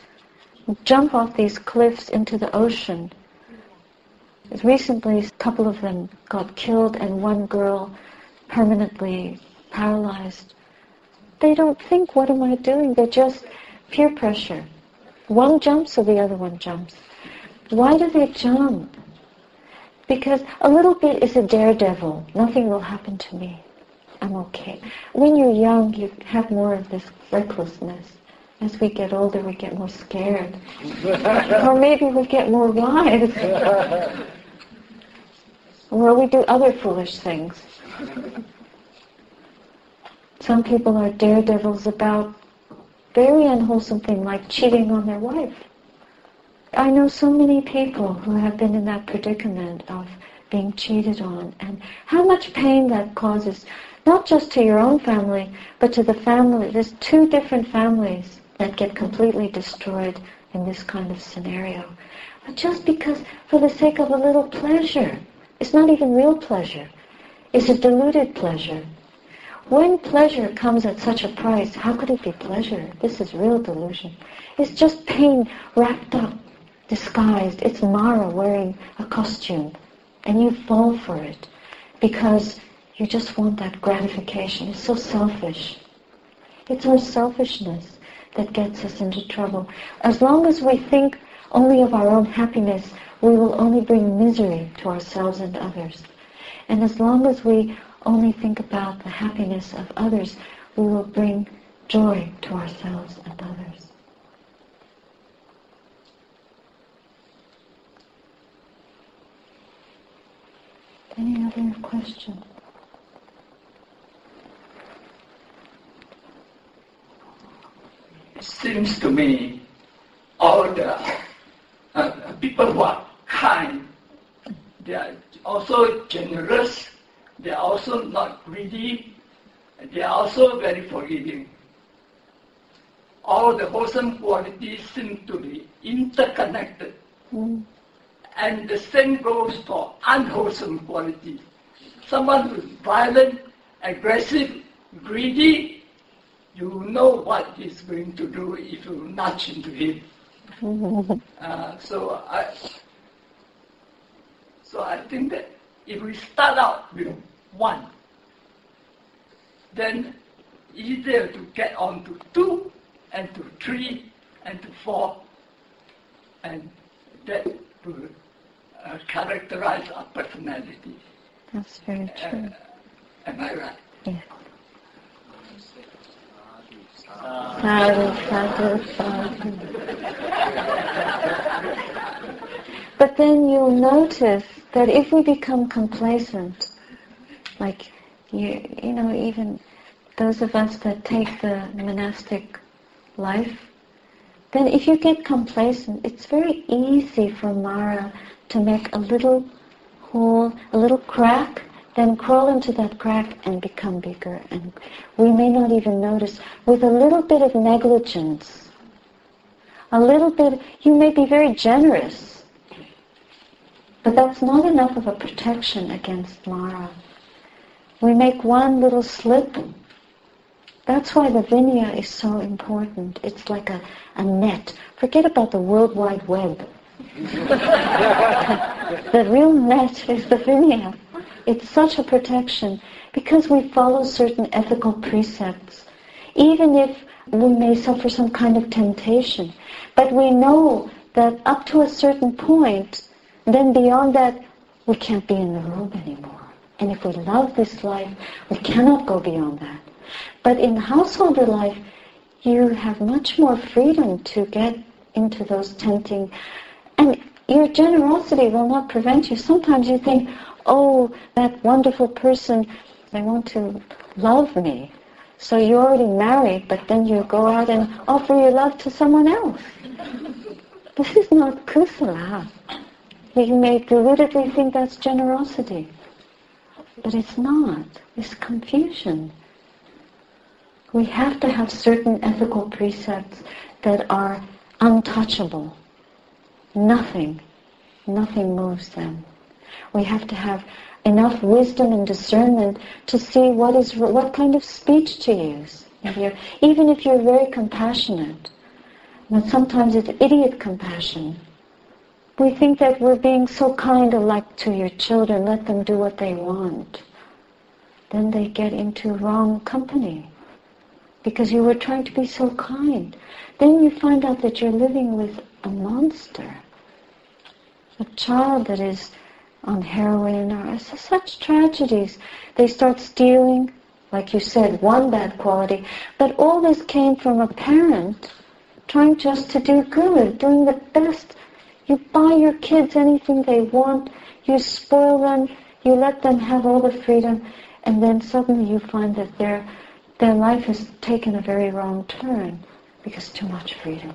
jump off these cliffs into the ocean Recently, a couple of them got killed and one girl permanently paralyzed. They don't think, what am I doing? They're just peer pressure. One jumps so the other one jumps. Why do they jump? Because a little bit is a daredevil. Nothing will happen to me. I'm okay. When you're young, you have more of this recklessness. As we get older, we get more scared. or maybe we get more wise. or we do other foolish things. Some people are daredevils about very unwholesome things like cheating on their wife. I know so many people who have been in that predicament of being cheated on and how much pain that causes, not just to your own family, but to the family. There's two different families that get completely destroyed in this kind of scenario. But just because, for the sake of a little pleasure, it's not even real pleasure. It's a deluded pleasure. When pleasure comes at such a price, how could it be pleasure? This is real delusion. It's just pain wrapped up, disguised. It's Mara wearing a costume. And you fall for it because you just want that gratification. It's so selfish. It's our selfishness that gets us into trouble. As long as we think only of our own happiness, we will only bring misery to ourselves and others. And as long as we only think about the happiness of others, we will bring joy to ourselves and others. Any other questions? It seems to me all the uh, people who are kind, they are also generous, they are also not greedy, they are also very forgiving. All the wholesome qualities seem to be interconnected. Mm. And the same goes for unwholesome qualities. Someone who is violent, aggressive, greedy, you know what he's going to do if you nudge into him. uh, so I, so I think that if we start out with one, then easier to get on to two, and to three, and to four, and that will uh, characterize our personality. That's very true. Uh, am I right? Yes. Sadhu, sadhu, sadhu. But then you'll notice that if we become complacent, like you, you know, even those of us that take the monastic life, then if you get complacent, it's very easy for Mara to make a little hole, a little crack, then crawl into that crack and become bigger. And we may not even notice with a little bit of negligence, a little bit, you may be very generous, but that's not enough of a protection against Mara. We make one little slip. That's why the Vinaya is so important. It's like a, a net. Forget about the World Wide Web. the real net is the Vinaya. It's such a protection because we follow certain ethical precepts, even if we may suffer some kind of temptation. But we know that up to a certain point, then beyond that, we can't be in the room anymore. And if we love this life, we cannot go beyond that. But in householder life, you have much more freedom to get into those tempting, and your generosity will not prevent you. Sometimes you think, oh, that wonderful person, they want to love me. So you're already married, but then you go out and offer your love to someone else. This is not kusala. You may deludedly think that's generosity. But it's not. It's confusion. We have to have certain ethical precepts that are untouchable. Nothing, nothing moves them. We have to have enough wisdom and discernment to see what is what kind of speech to use. If even if you're very compassionate, but sometimes it's idiot compassion. We think that we're being so kind like to your children, let them do what they want. Then they get into wrong company because you were trying to be so kind. Then you find out that you're living with a monster, a child that is on heroin or such tragedies. They start stealing, like you said, one bad quality, but all this came from a parent trying just to do good, doing the best. You buy your kids anything they want, you spoil them, you let them have all the freedom, and then suddenly you find that their, their life has taken a very wrong turn because too much freedom.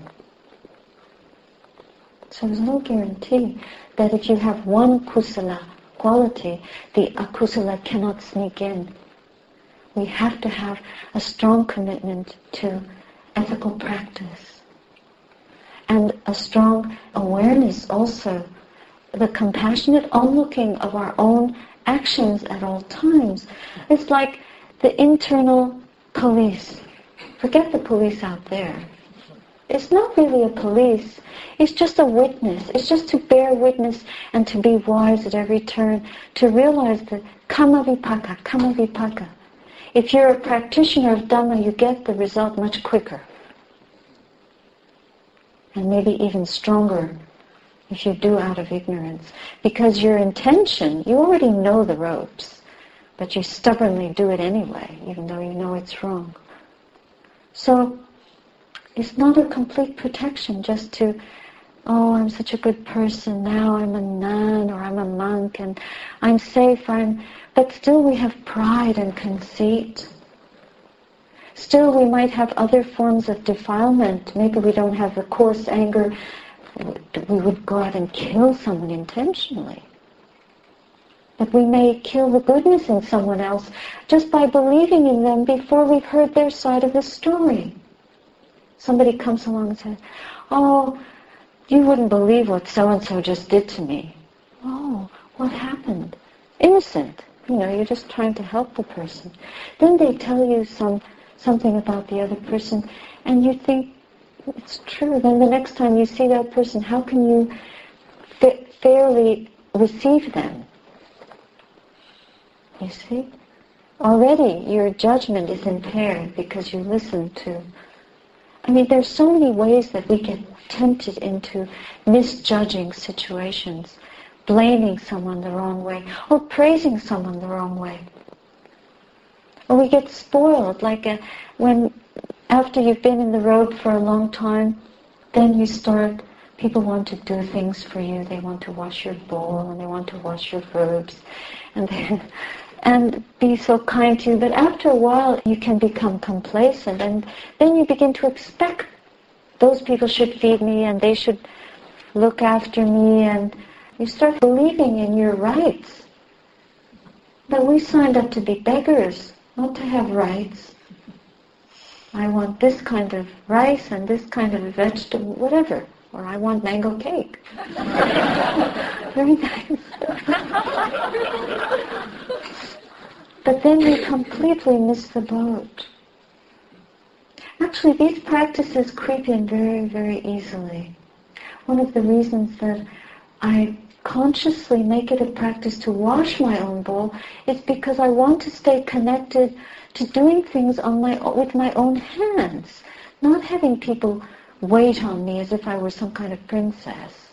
So there's no guarantee that if you have one kusala quality, the akusala cannot sneak in. We have to have a strong commitment to ethical practice and a strong awareness also, the compassionate onlooking of our own actions at all times. It's like the internal police. Forget the police out there. It's not really a police. It's just a witness. It's just to bear witness and to be wise at every turn, to realize that kammavipaka, kammavipaka. If you're a practitioner of Dhamma, you get the result much quicker. And maybe even stronger if you do out of ignorance. Because your intention, you already know the ropes, but you stubbornly do it anyway, even though you know it's wrong. So it's not a complete protection just to, oh, I'm such a good person, now I'm a nun or I'm a monk and I'm safe, I'm, but still we have pride and conceit. Still we might have other forms of defilement. Maybe we don't have the coarse anger. We would go out and kill someone intentionally. that we may kill the goodness in someone else just by believing in them before we've heard their side of the story somebody comes along and says, oh, you wouldn't believe what so-and-so just did to me. Oh, what happened? Innocent. You know, you're just trying to help the person. Then they tell you some something about the other person, and you think it's true. Then the next time you see that person, how can you fa- fairly receive them? You see? Already your judgment is impaired because you listen to I mean, there's so many ways that we get tempted into misjudging situations, blaming someone the wrong way, or praising someone the wrong way. Or we get spoiled, like a, uh, when after you've been in the road for a long time, then you start, people want to do things for you. They want to wash your bowl and they want to wash your robes. And they, and be so kind to you. But after a while, you can become complacent, and then you begin to expect those people should feed me and they should look after me, and you start believing in your rights. But we signed up to be beggars, not to have rights. I want this kind of rice and this kind of vegetable, whatever. Or I want mango cake. Very nice. But then we completely miss the boat. Actually, these practices creep in very, very easily. One of the reasons that I consciously make it a practice to wash my own bowl is because I want to stay connected to doing things on my, with my own hands, not having people wait on me as if I were some kind of princess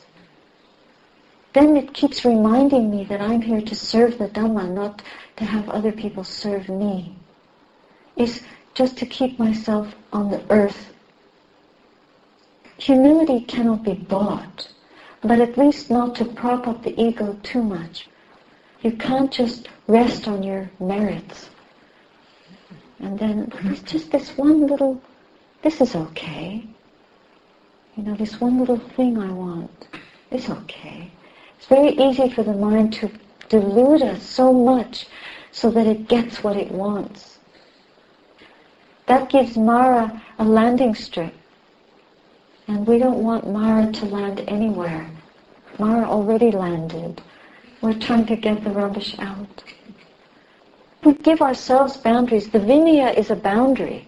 then it keeps reminding me that I'm here to serve the Dhamma, not to have other people serve me. Is just to keep myself on the earth. Humility cannot be bought, but at least not to prop up the ego too much. You can't just rest on your merits. And then it's just this one little, this is okay. You know, this one little thing I want, it's okay. It's very easy for the mind to delude us so much so that it gets what it wants. That gives Mara a landing strip. And we don't want Mara to land anywhere. Mara already landed. We're trying to get the rubbish out. We give ourselves boundaries. The vinaya is a boundary.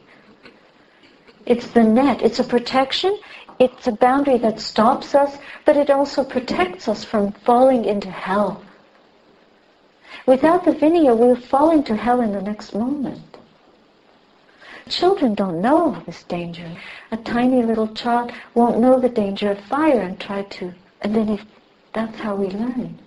It's the net. It's a protection it's a boundary that stops us, but it also protects us from falling into hell. Without the vinaya, we'll fall into hell in the next moment. Children don't know this danger. A tiny little child won't know the danger of fire and try to, and then if that's how we learn.